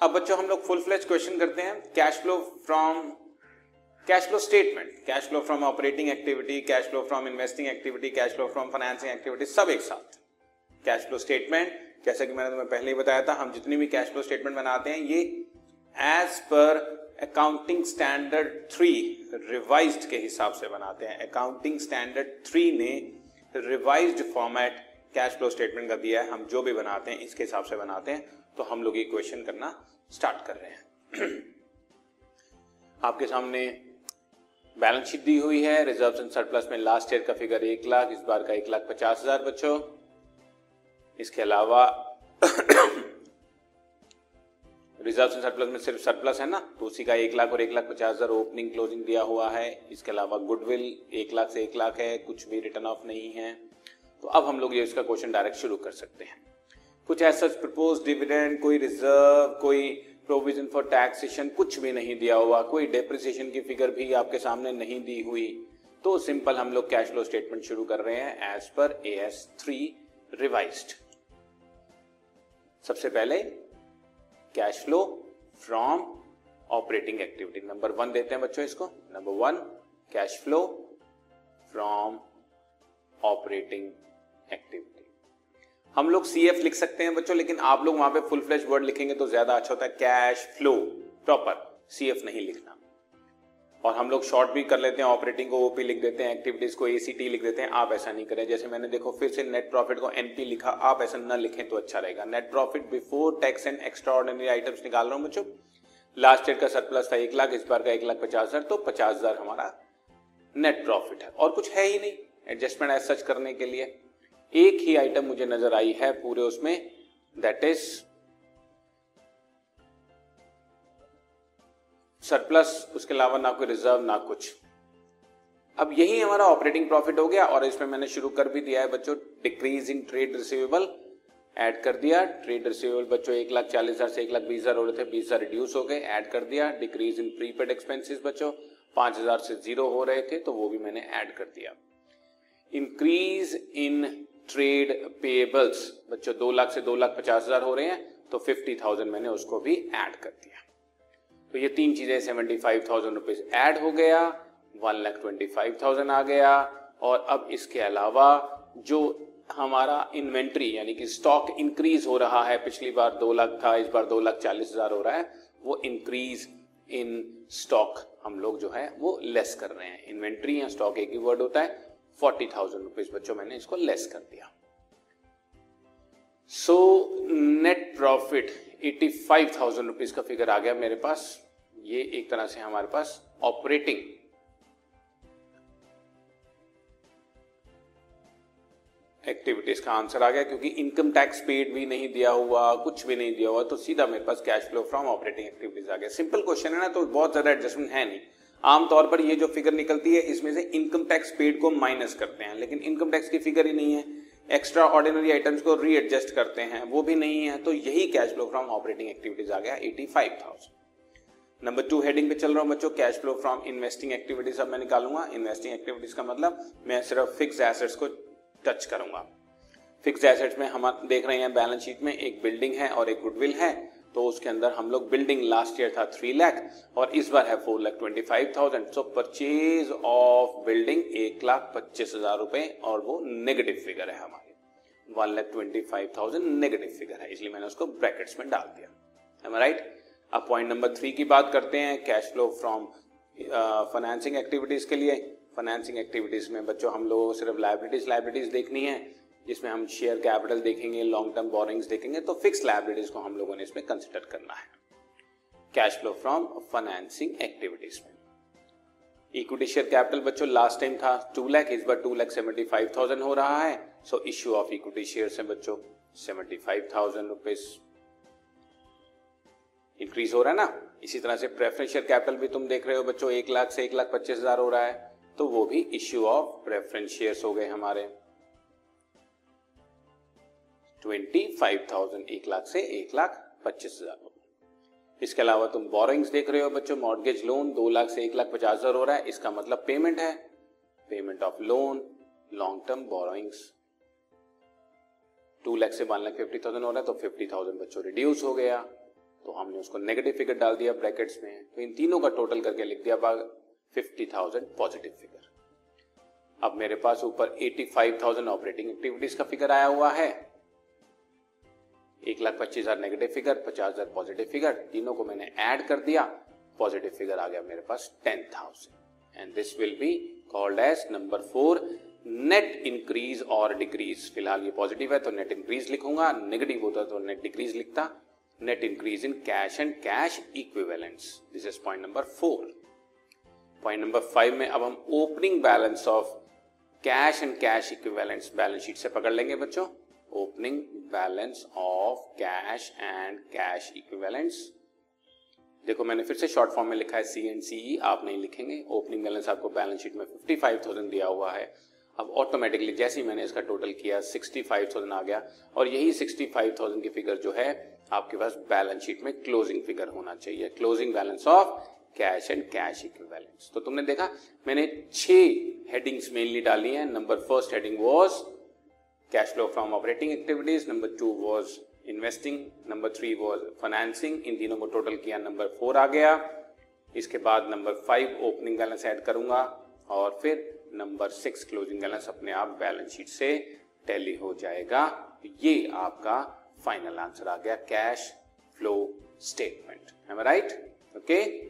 अब बच्चों, हम लोग फुल फ्लेज क्वेश्चन करते हैं। Cash flow from cash flow statement cash flow from operating activity cash flow from investing activity cash flow from financing activity सब एक साथ। कैश फ्लो स्टेटमेंट जैसा कि मैंने तुम्हें पहले ही बताया था, हम जितनी भी कैश फ्लो स्टेटमेंट बनाते हैं, ये as per accounting standard three revised के हिसाब से बनाते हैं। अकाउंटिंग स्टैंडर्ड थ्री ने revised format cash flow statement का दिया है। हम जो भी बनाते हैं, इसके हिसाब से बनाते हैं। तो हम लोग ये क्वेश्चन करना स्टार्ट कर रहे हैं। आपके सामने बैलेंस शीट दी हुई है। रिज़र्व एंड सरप्लस में लास्ट ईयर का फिगर एक लाख, इस बार का एक लाख पचास हज़ार बच्चों। इसके अलावा रिज़र्व एंड सरप्लस में सिर्फ़ सरप्लस है ना तो उसी का एक लाख और एक लाख पचास हज़ार ओपनिंग क्लोजिंग दिया हुआ है। इसके अलावा गुडविल एक लाख से एक लाख है, कुछ भी रिटर्न ऑफ़ नहीं है। तो अब हम लोग ये इसका क्वेश्चन डायरेक्ट शुरू कर सकते हैं। कुछ ऐसा प्रपोज डिविडेंड कोई रिज़र्व कोई प्रोविज़न फॉर टैक्सेशन कुछ भी नहीं दिया हुआ, कोई डेप्रिसिएशन की फिगर भी आपके सामने नहीं दी हुई। तो सिंपल हम लोग कैश फ्लो स्टेटमेंट शुरू कर रहे हैं as per A S three revise सबसे पहले cash flow from operating activity number one देते हैं बच्चों इसको। Number one cash flow from operating activity हम लोग सी एफ़ लिख सकते हैं बच्चों, लेकिन आप लोग वहाँ पे फुल फ्लैश वर्ड लिखेंगे तो ज़्यादा अच्छा होता है। Cash flow proper C F नहीं लिखना। और हम लोग शॉर्ट भी कर लेते हैं ऑपरेटिंग को ओपी लिख देते हैं एक्टिविटीज़ को एसीटी लिख देते हैं, आप ऐसा नहीं करें। जैसे मैंने देखो, फिर से नेट प्रॉफिट को एनपी लिखा, आप ऐसा ना लिखें तो अच्छा रहेगा। Net profit before tax and extraordinary items निकाल रहा हूँ बच्चों। लास्ट ईयर का सरप्लस था एक लाख, इस बार का एक लाख पचास हज़ार तो पचास हज़ार हमारा नेट प्रॉफिट है। और कुछ है ही नहीं एडजस्टमेंट एज सच करने के लिए। एक ही आइटम मुझे नज़र आई है पूरे उसमें दैट इज़ सरप्लस उसके अलावा ना कोई रिज़र्व ना कुछ। अब यही हमारा ऑपरेटिंग प्रॉफिट हो गया और इसमें मैंने शुरू कर भी दिया है बच्चों decrease in trade receivable add कर दिया। ट्रेड रिसीवेबल बच्चों, एक लाख चालीस हज़ार से एक लाख बीस हज़ार हो रहे थे, बीस हज़ार रिड्यूस हो गए ऐड कर दिया। डिक्रीज इन प्रीपेड एक्सपेंसेस बच्चों, पाँच हज़ार से ज़ीरो हो रहे थे तो वो भी मैंने ऐड कर दिया। इंक्रीज इन ट्रेड पेबल्स बच्चों, दो लाख से दो लाख पचास हज़ार हो रहे हैं तो फिफ्टी थाउज़ेंड मैंने उसको भी ऐड कर दिया। तो ये तीन चीज़ें seventy five thousand rupees add हो गया one lakh twenty five thousand आ गया, और अब इसके अलावा जो हमारा इन्वेंट्री यानी कि स्टॉक इंक्रीज हो रहा है, पिछली बार दो लाख था, इस बार दो लाख चालीस हज़ार हो रहा है, वो इंक्रीज इन स्टॉक हम लोग जो है, वो लेस कर रहे हैं। इन्वेंट्री या स्टॉक एक ही वर्ड होता है फोर्टी थाउज़ेंड रुपीज़ बच्चों, मैंने इसको लेस कर दिया। So net profit eighty five thousand rupees का फिगर आ गया मेरे पास। ये एक तरह से हमारे पास ऑपरेटिंग एक्टिविटीज़ का आंसर आ गया, क्योंकि इनकम टैक्स पेड भी नहीं दिया हुआ, कुछ भी नहीं दिया हुआ तो सीधा मेरे पास cash flow from operating activities आ गया। सिंपल क्वेश्चन है ना तो बहुत ज़्यादा एडजस्टमेंट है नहीं। आमतौर पर ये जो फिगर निकलती है, इसमें से इनकम टैक्स पेड को माइनस करते हैं, लेकिन इनकम टैक्स की फिगर ही नहीं है। एक्स्ट्रा ऑर्डिनरी आइटम्स को रीएडजस्ट करते हैं, वो भी नहीं है तो यही cash flow from operating activities आ गया eighty five thousand number two heading पे चल रहा हूँ बच्चों cash flow from investing activities अब मैं निकालूँगा। इन्वेस्टिंग एक्टिविटीज़ का मतलब मैं सिर्फ़ फिक्स एसेट्स को टच करूँगा। फिक्स एसेट्स में हम देख रहे हैं बैलेंस शीट में एक बिल्डिंग है और एक गुडविल है। तो उसके अंदर हम लोग बिल्डिंग लास्ट ईयर था थ्री लाख और इस बार है four lakh twenty five thousand so purchase of building एक लाख पच्चीस हज़ार रुपए और वो नेगेटिव फिगर है हमारी। One lakh twenty five thousand negative figure है, इसलिए मैंने उसको ब्रैकेट्स में डाल दिया। राइट अब पॉइंट नंबर थ्री की बात करते हैं cash flow from financing activities के लिए। फाइनेंसिंग एक्टिविटीज़ में बच्चों, हम लोग सिर्फ़ लाइबिलिटीज लाइबिलिटीज देखनी है। जिसमें हम शेयर कैपिटल देखेंगे लॉन्ग टर्म बोरिंग्स देखेंगे तो फिक्स लाइबिलिटीज को हम लोगों ने इसमें कंसिडर करना है। Cash flow from financing activities में। इक्विटी शेयर कैपिटल बच्चों लास्ट टाइम था टू लैख इस बार two lakh seventy five thousand हो रहा है। So issue of equity share है बच्चों seventy five thousand rupees increase हो रहा है ना? इसी तरह से प्रेफरेंस शेयर कैपिटल भी तुम देख रहे हो बच्चों, एक लाख से एक लाख पच्चीस हज़ार हो रहा है। तो वो भी इश्यू ऑफ़ प्रेफरेंस शेयर हो गए हमारे। ट्वेंटी फाइव थाउज़ेंड एक लाख से एक लाख पच्चीस हज़ार इसके अलावा तुम बोरिंग्स देख रहे हो बच्चों मॉर्गेज लोन दो लाख से एक लाख पचास हज़ार हो रहा है। इसका मतलब पेमेंट है। Payment of loan long term borrowings two lakh से वन लाख फिफ्टी थाउज़ेंड हो रहा है तो फिफ्टी थाउज़ेंड बच्चों रिड्यूस हो गया। तो हमने उसको नेगेटिव फिगर डाल दिया ब्रैकेट्स में। तो इन तीनों का टोटल करके लिख दिया फिफ्टी थाउज़ेंड पॉजिटिव फिगर अब मेरे पास ऊपर eighty five thousand operating activities का फिगर आया हुआ है। एक लाख पच्चीस हज़ार नेगेटिव फिगर पचास हज़ार पॉजिटिव फिगर तीनों को मैंने ऐड कर दिया पॉजिटिव फिगर आ गया मेरे पास ten thousand and this will be called as number four net increase और डिक्रीज फ़िलहाल ये पॉजिटिव है तो नेट इंक्रीज लिखूँगा नेगेटिव होता तो नेट डिक्रीज लिखता net increase in cash and cash equivalents this is point number four point number five में अब हम opening balance of cash and cash equivalents balance sheet से पकड़ लेंगे बच्चों. Opening balance of cash and cash equivalents देखो, मैंने फिर से शॉर्ट फॉर्म में लिखा है सी एंड सी आप नहीं लिखेंगे। ओपनिंग बैलेंस आपको बैलेंस शीट में फिफ्टी फाइव थाउज़ेंड दिया हुआ है। अब ऑटोमेटिकली जैसे ही मैंने इसका टोटल किया सिक्सटी फाइव थाउज़ेंड आ गया और यही सिक्सटी फाइव थाउज़ेंड की फिगर जो है, आपके पास बैलेंस शीट में क्लोजिंग फिगर होना चाहिए। Closing balance of cash and cash equivalence तो तुमने देखा, मैंने छह हेडिंग्स मेनली डाली हैं। Number first heading was cash flow from operating activities number two was investing number three was financing इन तीनों को टोटल किया नंबर फोर आ गया. इसके बाद number five opening balance add करूँगा और फिर नंबर सिक्स क्लोजिंग बैलेंस अपने आप बैलेंस शीट से टैली हो जाएगा. ये आपका फाइनल आंसर आ गया cash flow statement right okay